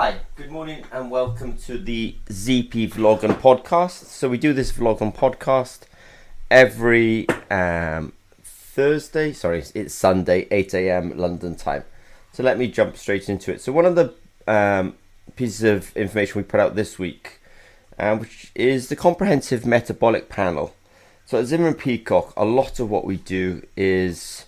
Hi, good morning, and welcome to the ZP Vlog and Podcast. So we do this vlog and podcast every um, Thursday. Sorry, it's Sunday, eight a.m. London time. So let me jump straight into it. So one of the um, pieces of information we put out this week, um, which is the comprehensive metabolic panel. So at Zimmer and Peacock, a lot of what we do is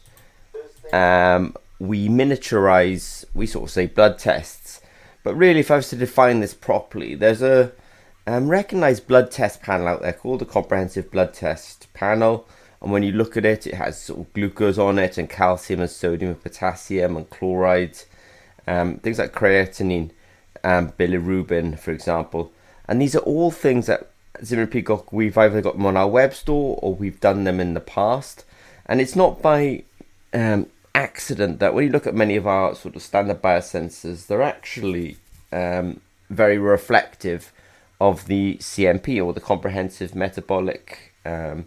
um, we miniaturize, we sort of say blood tests. But really, if I was to define this properly, there's a um, recognized blood test panel out there called the Comprehensive Blood Test Panel. And when you look at it, it has sort of glucose on it, and calcium, and sodium, and potassium, and chloride, um, things like creatinine, and bilirubin, for example. And these are all things that Zimmer Peacock, we've either got them on our web store or we've done them in the past. And it's not by um, accident that when you look at many of our sort of standard biosensors, they're actually um, very reflective of the CMP or the Comprehensive Metabolic um,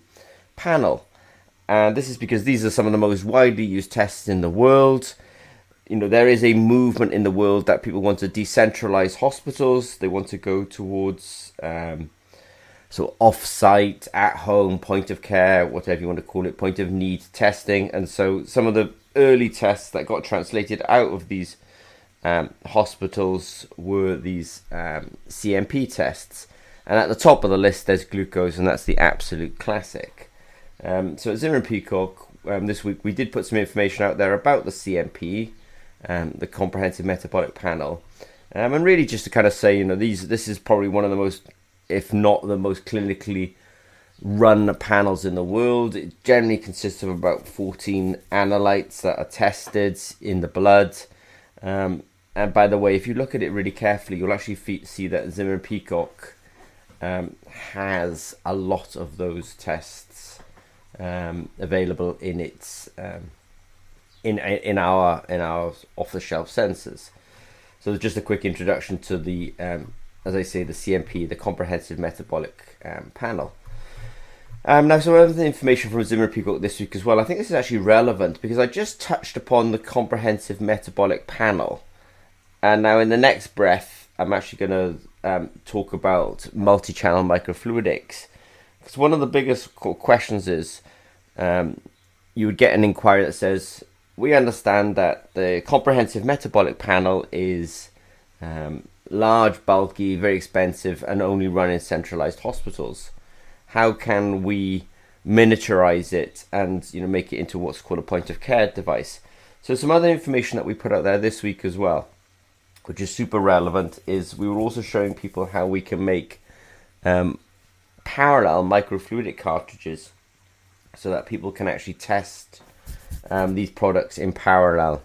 Panel. And this is because these are some of the most widely used tests in the world. You know, there is a movement in the world that people want to decentralize hospitals. They want to go towards um, so off-site, at-home, point of care, whatever you want to call it, point of need testing. And so some of the early tests that got translated out of these um, hospitals were these um, CMP tests. And at the top of the list, there's glucose, and that's the absolute classic. Um, so at Zimmer and Peacock, um, this week we did put some information out there about the CMP, um, the Comprehensive Metabolic Panel, um, and really just to kind of say, you know, these this is probably one of the most, if not the most clinically run panels in the world. It generally consists of about 14 analytes that are tested in the blood. Um, and by the way, if you look at it really carefully, you'll actually see that Zimmer Peacock um, has a lot of those tests um, available in its um, in in our in our off the shelf sensors. So just a quick introduction to the um, as I say the CMP, the Comprehensive Metabolic um, Panel. Um, now, some other information from Zimmer Peacock this week as well. I think this is actually relevant because I just touched upon the comprehensive metabolic panel, and now in the next breath, I'm actually going to um, talk about multi-channel microfluidics. Because one of the biggest questions is, um, you would get an inquiry that says, "We understand that the comprehensive metabolic panel is um, large, bulky, very expensive, and only run in centralized hospitals." How can we miniaturize it and you know make it into what's called a point of care device. So some other information that we put out there this week as well, which is super relevant, is we were also showing people how we can make um, parallel microfluidic cartridges, so that people can actually test um, these products in parallel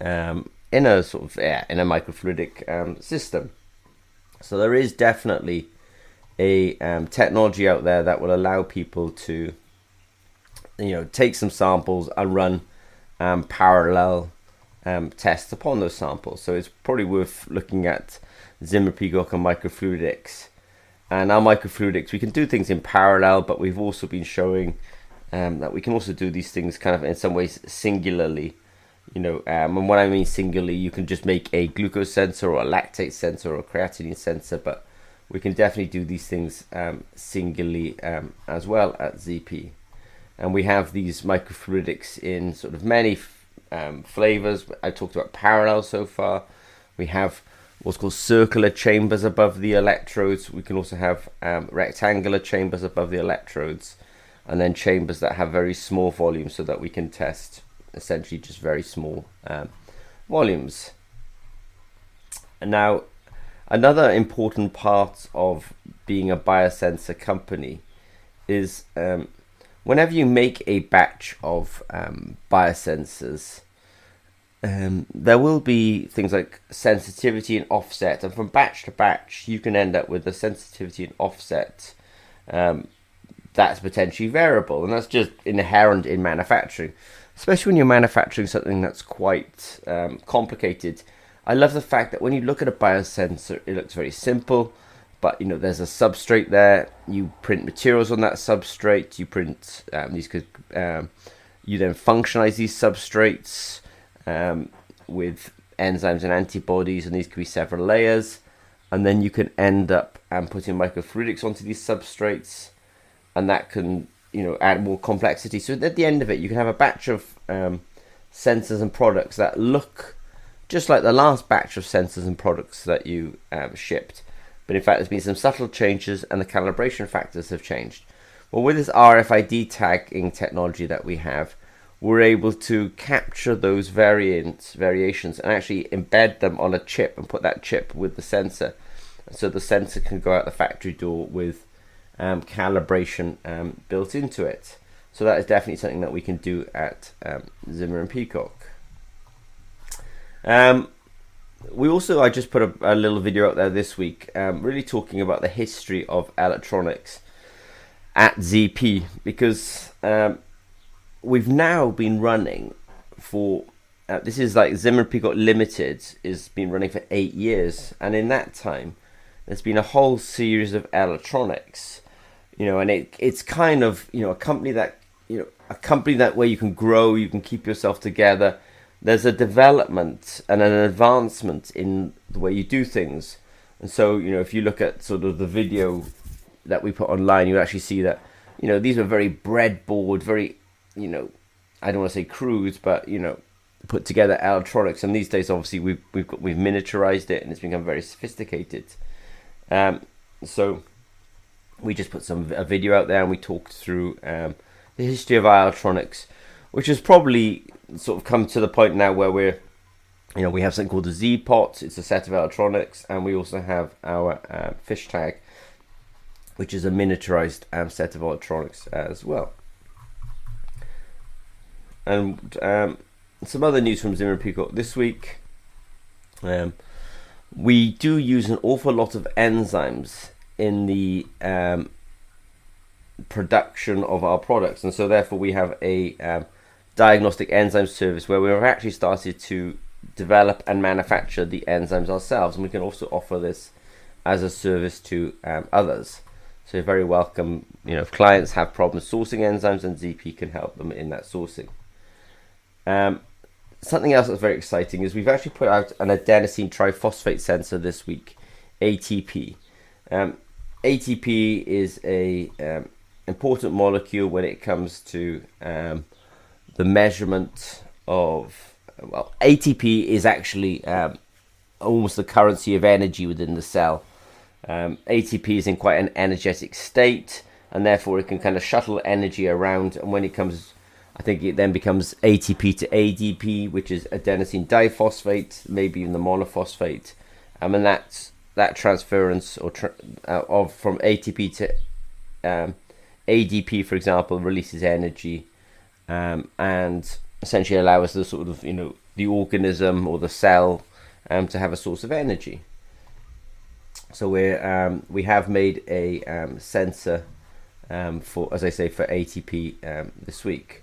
um, in a sort of yeah, in a microfluidic um, system. So there is definitely a um, technology out there that will allow people to, you know, take some samples and run um, parallel um, tests upon those samples. So it's probably worth looking at Zimmer Peacock and microfluidics. And our microfluidics, we can do things in parallel, but we've also been showing um, that we can also do these things kind of in some ways singularly. You know, um, and what I mean singularly, you can just make a glucose sensor or a lactate sensor or a creatinine sensor, but we can definitely do these things um, singly um, as well at ZP. And we have these microfluidics in sort of many um, flavors. I talked about parallel so far. We have what's called circular chambers above the electrodes. We can also have um, rectangular chambers above the electrodes, and then chambers that have very small volumes so that we can test essentially just very small um, volumes. And now Another important part of being a biosensor company is um, whenever you make a batch of um, biosensors, um, there will be things like sensitivity and offset, and from batch to batch, you can end up with a sensitivity and offset um, that's potentially variable, and that's just inherent in manufacturing, especially when you're manufacturing something that's quite um, complicated I love the fact that when you look at a biosensor, it looks very simple, but you know there's a substrate there. You print materials on that substrate. You print um, these could um, you then functionalize these substrates um, with enzymes and antibodies, and these could be several layers. And then you can end up um, putting microfluidics onto these substrates, and that can you know add more complexity. So at the end of it, you can have a batch of um, sensors and products that look just like the last batch of sensors and products that you shipped. But in fact, there's been some subtle changes, and the calibration factors have changed. Well, with this RFID tagging technology that we have, we're able to capture those variants, variations, and actually embed them on a chip and put that chip with the sensor, so the sensor can go out the factory door with um, calibration um, built into it. So that is definitely something that we can do at um, Zimmer and Peacock. Um, we also, I just put a, a, little video out there this week, um, really talking about the history of electronics at ZP because um, we've now been running for uh, this is like Zimmer Peacock Limited has been running for eight years, and in that time, there's been a whole series of electronics, you know, and it it's kind of you know a company that you know a company that where you can grow, you can keep yourself together. There's a development and an advancement in the way you do things, and so you know if you look at sort of the video that we put online, you actually see that you know these were very breadboard, very you know, I don't want to say crude, but you know, put together electronics. And these days, obviously, we've we've got, we've miniaturized it and it's become very sophisticated. Um, so we just put some a video out there and we talked through um, the history of electronics, which has probably sort of come to the point now where we're you know, we have something called the Z pot. It's a set of electronics, and we also have our uh, fish tag, which is a miniaturized um, set of electronics as well. And um, some other news from Zimmer Peacock this week. Um, we do use an awful lot of enzymes in the um, production of our products, and so therefore we have a um, diagnostic enzyme service where we've actually started to develop and manufacture the enzymes ourselves, and we can also offer this as a service to um, others. So you're very welcome. You know, if clients have problems sourcing enzymes, and ZP can help them in that sourcing. Um, something else that's very exciting is we've actually put out an adenosine triphosphate sensor this week, ATP. Um, ATP is a um, important molecule when it comes to um, the measurement of well, ATP is actually um, almost the currency of energy within the cell. Um, ATP is in quite an energetic state, and therefore it can kind of shuttle energy around. And when it comes I think it then becomes ATP to ADP, which is adenosine diphosphate, maybe even the monophosphate, um, and that's that transference or tra- uh, of from ATP to um, ADP, for example, releases energy um, and essentially allow us the sort of you know the organism or the cell um, to have a source of energy. So we um, we have made a um, sensor um, for, as I say, for ATP um, this week.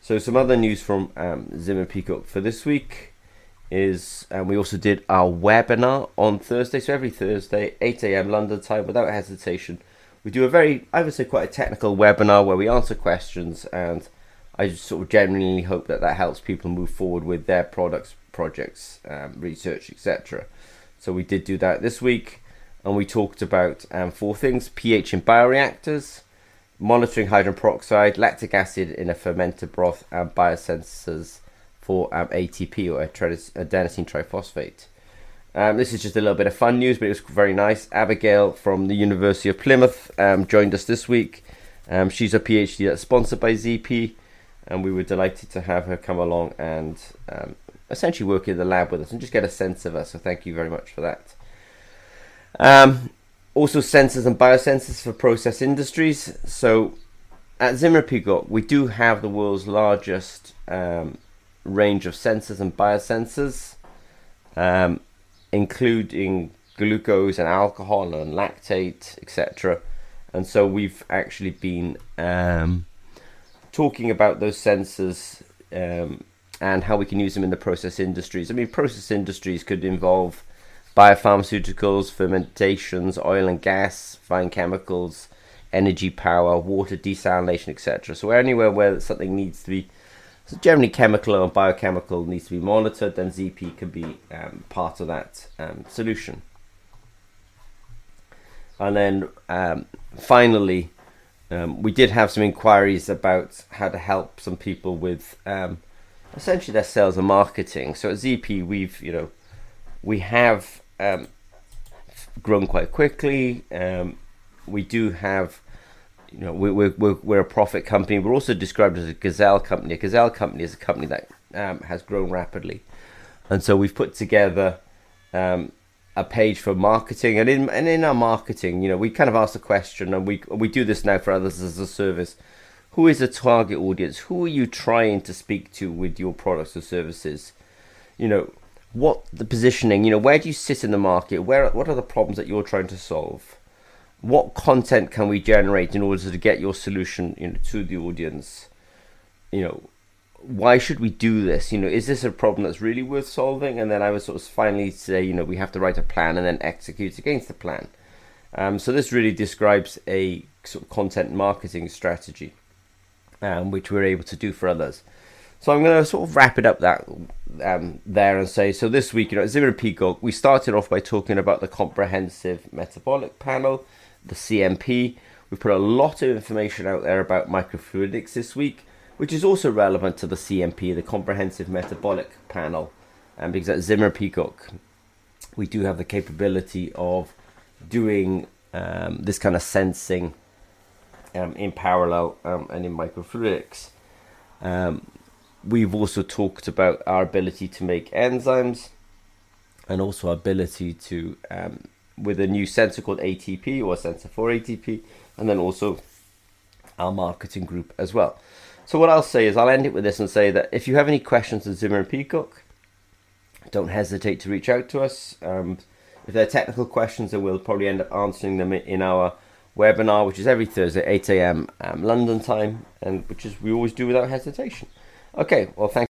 So some other news from um, Zimmer Peacock for this week is we also did our webinar on Thursday. So every Thursday, 8 a.m. London time, without hesitation, we do a very, I would say, quite a technical webinar where we answer questions, and I just sort of genuinely hope that that helps people move forward with their products, projects, um, research, etc. So we did do that this week, and we talked about um, four things: pH in bioreactors monitoring hydrogen peroxide, lactic acid in a fermented broth, and biosensors for um, ATP or adenosine triphosphate. Um, this is just a little bit of fun news, but it was very nice. Abigail from the University of Plymouth um, joined us this week. Um, she's a PhD that's sponsored by ZP, and we were delighted to have her come along and um, essentially work in the lab with us and just get a sense of us. So thank you very much for that. Um, also sensors and biosensors for process industries. So at Zimmer Peacock, we do have the world's largest um, range of sensors and biosensors, um, including glucose and alcohol and lactate, etc. And so we've actually been um, talking about those sensors um, and how we can use them in the process industries. I mean, process industries could involve biopharmaceuticals, fermentations, oil and gas, fine chemicals, energy power, water desalination, etc. So anywhere where something needs to be So generally, chemical or biochemical needs to be monitored. Then ZP can be um, part of that um, solution. And then um, finally, um, we did have some inquiries about how to help some people with um, essentially their sales and marketing. So at ZP, we've you know we have um, grown quite quickly. We do have you know we're, we're, we're a profit company. We're also described as a gazelle company. A gazelle company is a company that um, has grown rapidly, and so we've put together um, a page for marketing. And in and in our marketing you know we kind of ask the question and we we do this now for others as a service. Who is the target audience? Who are you trying to speak to with your products or services? You know what the positioning you know where do you sit in the market? Where what are the problems that you're trying to solve what content can we generate in order to get your solution you know to the audience you know why should we do this? You know, is this a problem that's really worth solving? And then I would sort of finally say, you know, we have to write a plan and then execute against the plan. Um, so this really describes a sort of content marketing strategy, um, which we're able to do for others. So I'm going to sort of wrap it up that um, there and say, so this week, you know, at Zimmer Peacock, we started off by talking about the comprehensive metabolic panel, the CMP. We put a lot of information out there about microfluidics this week which is also relevant to the CMP, the Comprehensive Metabolic Panel, and because at Zimmer Peacock, we do have the capability of doing um, this kind of sensing um, in parallel um, and in microfluidics. Um, we've also talked about our ability to make enzymes and also our ability to, um, with a new sensor called ATP or sensor for ATP, and then also our marketing group as well. So what I'll say is I'll end it with this and say that if you have any questions on Zimmer and Peacock, don't hesitate to reach out to us. Um, if they're technical questions, then we'll probably end up answering them in our webinar, which is every Thursday, 8 a.m. Um, London time, and which is we always do without hesitation. Okay, well, thank.